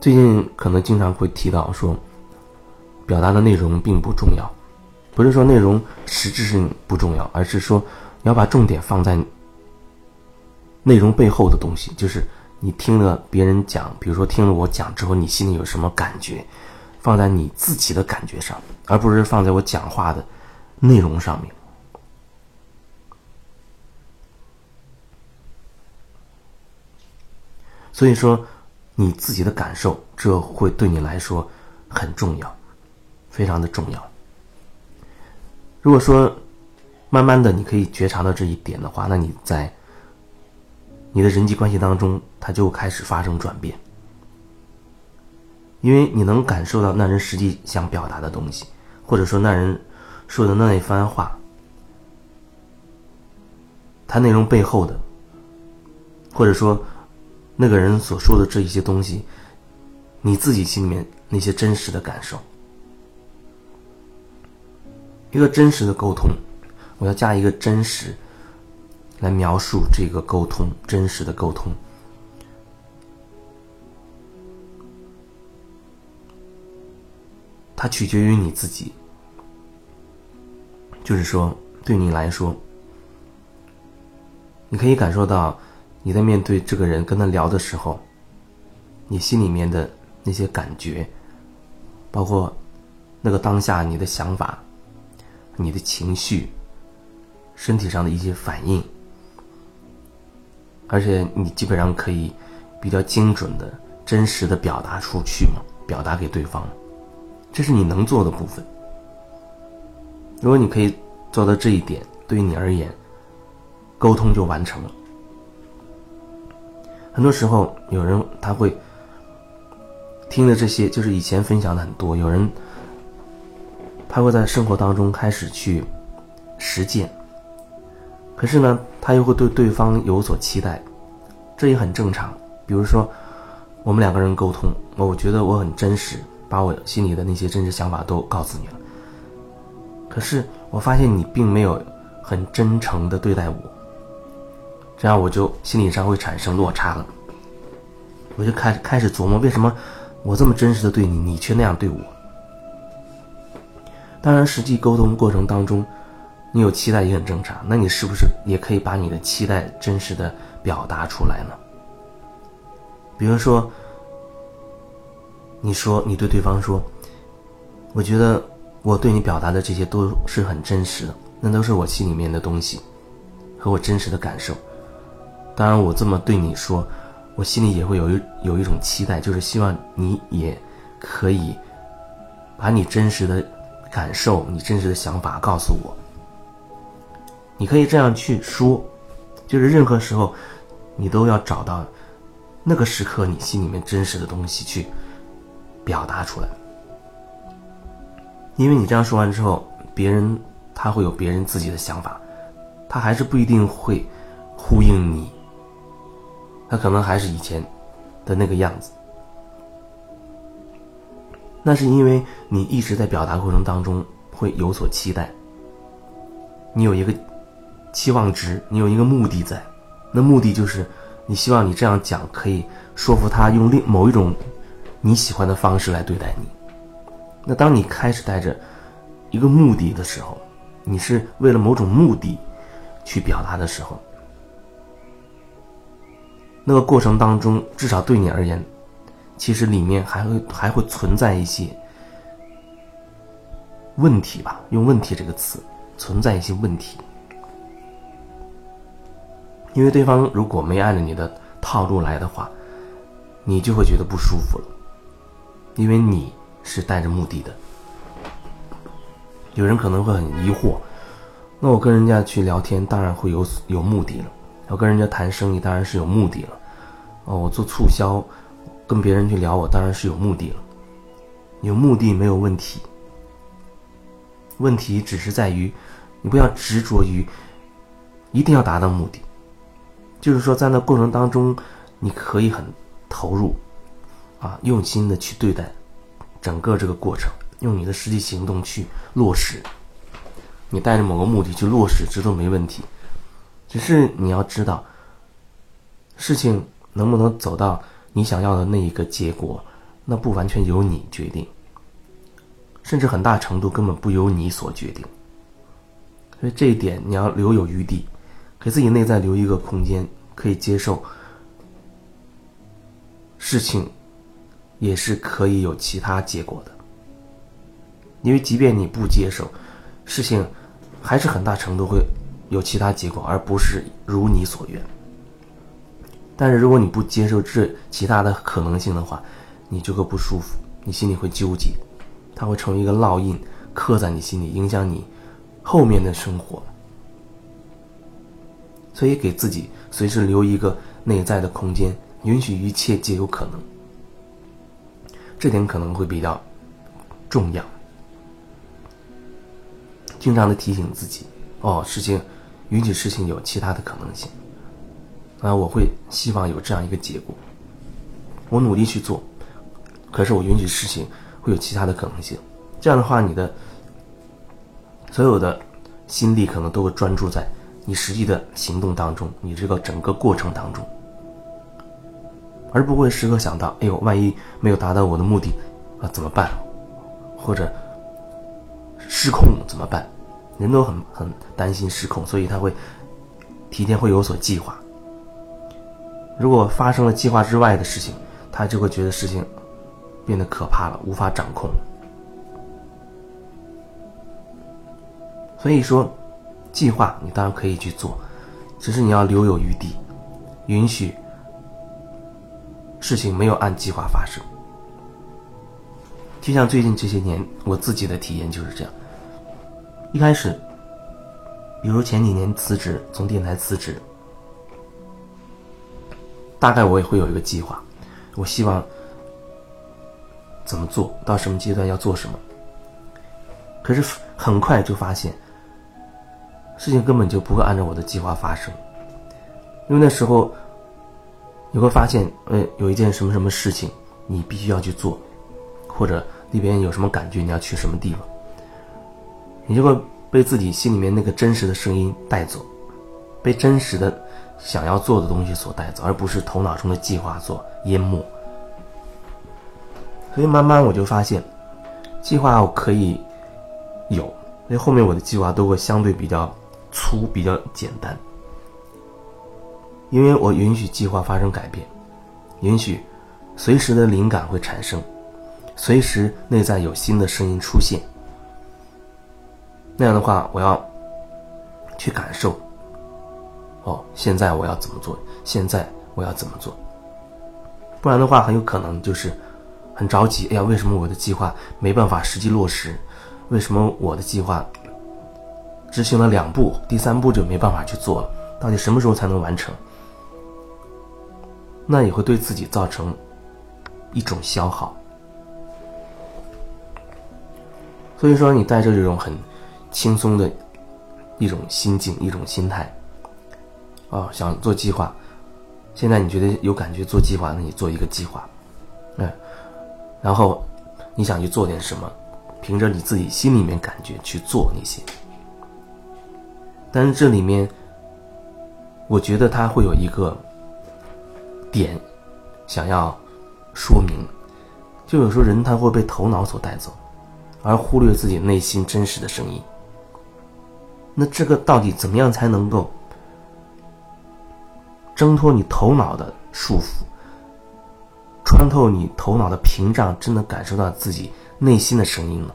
最近可能经常会提到说，表达的内容并不重要，不是说内容实质性不重要，而是说你要把重点放在内容背后的东西，就是你听了别人讲，比如说听了我讲之后，你心里有什么感觉，放在你自己的感觉上，而不是放在我讲话的内容上面。所以说。你自己的感受，这会对你来说很重要，非常的重要。如果说慢慢的你可以觉察到这一点的话，那你在你的人际关系当中，它就开始发生转变，因为你能感受到那人实际想表达的东西，或者说那人说的那一番话，他内容背后的，或者说。那个人所说的这一些东西，你自己心里面那些真实的感受，一个真实的沟通，我要加一个真实来描述这个沟通，真实的沟通，它取决于你自己，就是说，对你来说，你可以感受到。你在面对这个人跟他聊的时候，你心里面的那些感觉，包括那个当下你的想法、你的情绪、身体上的一些反应，而且你基本上可以比较精准的、真实的表达出去嘛，表达给对方，这是你能做的部分。如果你可以做到这一点，对于你而言，沟通就完成了。很多时候，有人他会听的这些，就是以前分享的很多。有人他会在生活当中开始去实践，可是呢，他又会对对方有所期待，这也很正常。比如说，我们两个人沟通，我觉得我很真实，把我心里的那些真实想法都告诉你了。可是我发现你并没有很真诚的对待我。这样我就心理上会产生落差了，我就开开始琢磨，为什么我这么真实的对你，你却那样对我？当然，实际沟通过程当中，你有期待也很正常。那你是不是也可以把你的期待真实的表达出来呢？比如说，你说你对对方说，我觉得我对你表达的这些都是很真实的，那都是我心里面的东西和我真实的感受。当然，我这么对你说，我心里也会有一有一种期待，就是希望你也可以把你真实的感受、你真实的想法告诉我。你可以这样去说，就是任何时候，你都要找到那个时刻你心里面真实的东西去表达出来。因为你这样说完之后，别人他会有别人自己的想法，他还是不一定会呼应你。他可能还是以前的那个样子，那是因为你一直在表达过程当中会有所期待，你有一个期望值，你有一个目的在，那目的就是你希望你这样讲可以说服他用另某一种你喜欢的方式来对待你。那当你开始带着一个目的的时候，你是为了某种目的去表达的时候。那个过程当中，至少对你而言，其实里面还会还会存在一些问题吧？用“问题”这个词，存在一些问题，因为对方如果没按照你的套路来的话，你就会觉得不舒服了，因为你是带着目的的。有人可能会很疑惑，那我跟人家去聊天，当然会有有目的了；我跟人家谈生意，当然是有目的了。哦，我做促销，跟别人去聊，我当然是有目的了。有目的没有问题，问题只是在于，你不要执着于一定要达到目的。就是说，在那过程当中，你可以很投入，啊，用心的去对待整个这个过程，用你的实际行动去落实。你带着某个目的去落实，这都没问题。只是你要知道，事情。能不能走到你想要的那一个结果，那不完全由你决定，甚至很大程度根本不由你所决定。所以这一点你要留有余地，给自己内在留一个空间，可以接受事情，也是可以有其他结果的。因为即便你不接受，事情还是很大程度会有其他结果，而不是如你所愿。但是如果你不接受这其他的可能性的话，你就会不舒服，你心里会纠结，它会成为一个烙印，刻在你心里，影响你后面的生活。所以给自己随时留一个内在的空间，允许一切皆有可能。这点可能会比较重要。经常的提醒自己，哦，事情允许事情有其他的可能性。啊，我会希望有这样一个结果，我努力去做，可是我允许事情会有其他的可能性。这样的话，你的所有的心力可能都会专注在你实际的行动当中，你这个整个过程当中，而不会时刻想到，哎呦，万一没有达到我的目的，啊，怎么办？或者失控怎么办？人都很很担心失控，所以他会提前会有所计划。如果发生了计划之外的事情，他就会觉得事情变得可怕了，无法掌控。所以说，计划你当然可以去做，只是你要留有余地，允许事情没有按计划发生。就像最近这些年我自己的体验就是这样。一开始，比如前几年辞职，从电台辞职。大概我也会有一个计划，我希望怎么做到什么阶段要做什么。可是很快就发现，事情根本就不会按照我的计划发生。因为那时候你会发现，呃，有一件什么什么事情你必须要去做，或者那边有什么感觉你要去什么地方，你就会被自己心里面那个真实的声音带走，被真实的。想要做的东西所带走，而不是头脑中的计划所淹没。所以慢慢我就发现，计划我可以有，所以后面我的计划都会相对比较粗、比较简单，因为我允许计划发生改变，允许随时的灵感会产生，随时内在有新的声音出现。那样的话，我要去感受。哦，现在我要怎么做？现在我要怎么做？不然的话，很有可能就是很着急。哎呀，为什么我的计划没办法实际落实？为什么我的计划执行了两步，第三步就没办法去做了？到底什么时候才能完成？那也会对自己造成一种消耗。所以说，你带着这种很轻松的一种心境、一种心态。啊，想做计划，现在你觉得有感觉做计划，那你做一个计划，嗯，然后你想去做点什么，凭着你自己心里面感觉去做那些。但是这里面，我觉得他会有一个点想要说明，就有时候人他会被头脑所带走，而忽略自己内心真实的声音。那这个到底怎么样才能够？挣脱你头脑的束缚，穿透你头脑的屏障，真的感受到自己内心的声音了。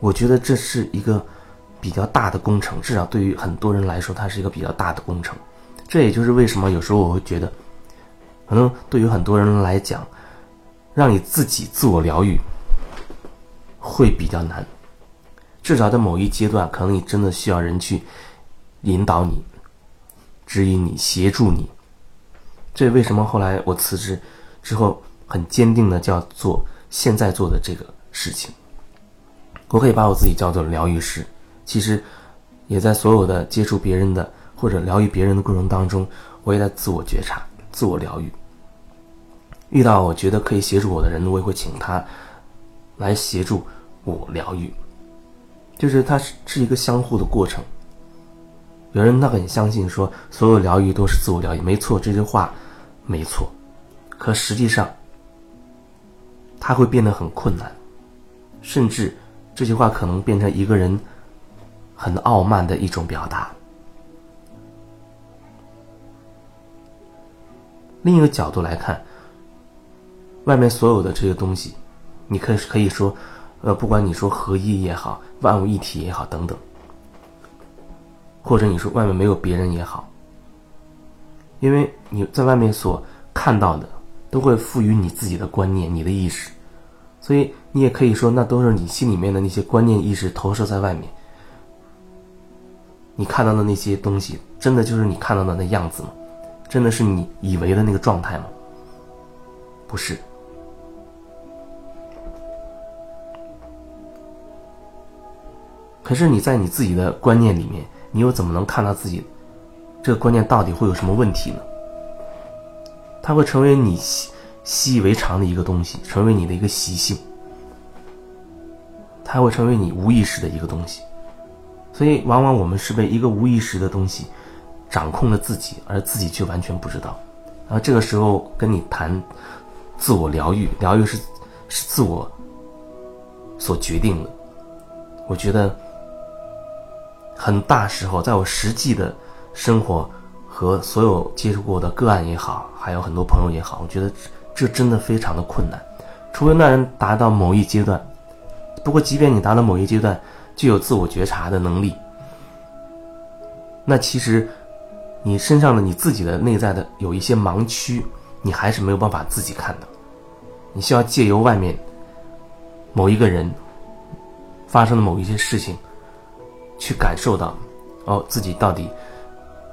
我觉得这是一个比较大的工程，至少对于很多人来说，它是一个比较大的工程。这也就是为什么有时候我会觉得，可能对于很多人来讲，让你自己自我疗愈会比较难。至少在某一阶段，可能你真的需要人去引导你。指引你，协助你。这为什么后来我辞职之后很坚定的叫做现在做的这个事情？我可以把我自己叫做疗愈师。其实也在所有的接触别人的或者疗愈别人的过程当中，我也在自我觉察、自我疗愈。遇到我觉得可以协助我的人，我也会请他来协助我疗愈。就是它是是一个相互的过程。有人他很相信说所有疗愈都是自我疗愈，没错，这句话没错。可实际上，它会变得很困难，甚至这句话可能变成一个人很傲慢的一种表达。另一个角度来看，外面所有的这些东西，你可以可以说，呃，不管你说合一也好，万物一体也好，等等，或者你说外面没有别人也好，因为你在外面所看到的，都会赋予你自己的观念、你的意识，所以你也可以说，那都是你心里面的那些观念意识投射在外面。你看到的那些东西，真的就是你看到的那样子吗？真的是你以为的那个状态吗？不是。可是你在你自己的观念里面，你又怎么能看到自己这个观念到底会有什么问题呢？它会成为你习习以为常的一个东西，成为你的一个习性，它会成为你无意识的一个东西。所以，往往我们是被一个无意识的东西。掌控了自己，而自己却完全不知道。然后这个时候跟你谈自我疗愈，疗愈是是自我所决定的。我觉得很大时候，在我实际的生活和所有接触过的个案也好，还有很多朋友也好，我觉得这真的非常的困难。除非那人达到某一阶段，不过即便你达到某一阶段，具有自我觉察的能力，那其实。你身上的你自己的内在的有一些盲区，你还是没有办法自己看的。你需要借由外面某一个人发生的某一些事情，去感受到，哦，自己到底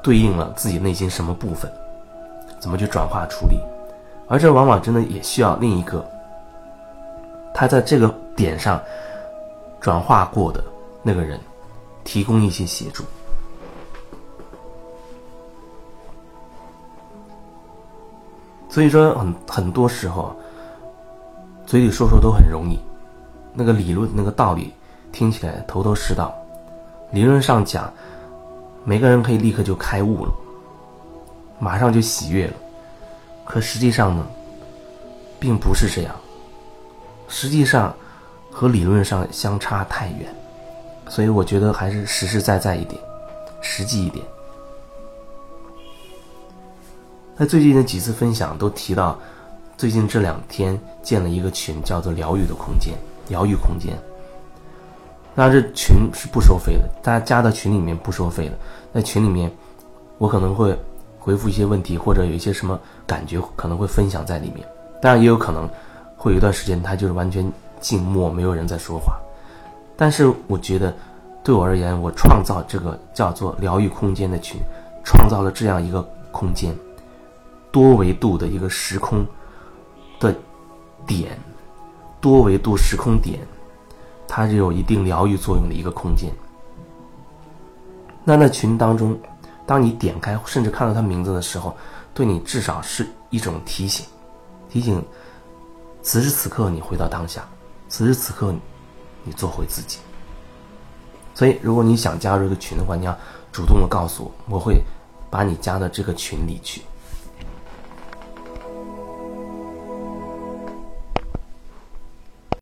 对应了自己内心什么部分，怎么去转化处理。而这往往真的也需要另一个，他在这个点上转化过的那个人，提供一些协助。所以说，很很多时候，嘴里说说都很容易，那个理论、那个道理听起来头头是道，理论上讲，每个人可以立刻就开悟了，马上就喜悦了。可实际上呢，并不是这样，实际上和理论上相差太远，所以我觉得还是实实在在一点，实际一点。在最近的几次分享都提到，最近这两天建了一个群，叫做“疗愈的空间”，疗愈空间。那这群是不收费的，大家加到群里面不收费的。在群里面，我可能会回复一些问题，或者有一些什么感觉，可能会分享在里面。当然，也有可能会有一段时间，它就是完全静默，没有人在说话。但是，我觉得对我而言，我创造这个叫做“疗愈空间”的群，创造了这样一个空间。多维度的一个时空的点，多维度时空点，它是有一定疗愈作用的一个空间。那那群当中，当你点开甚至看到他名字的时候，对你至少是一种提醒，提醒此时此刻你回到当下，此时此刻你做回自己。所以，如果你想加入这个群的话，你要主动的告诉我，我会把你加到这个群里去。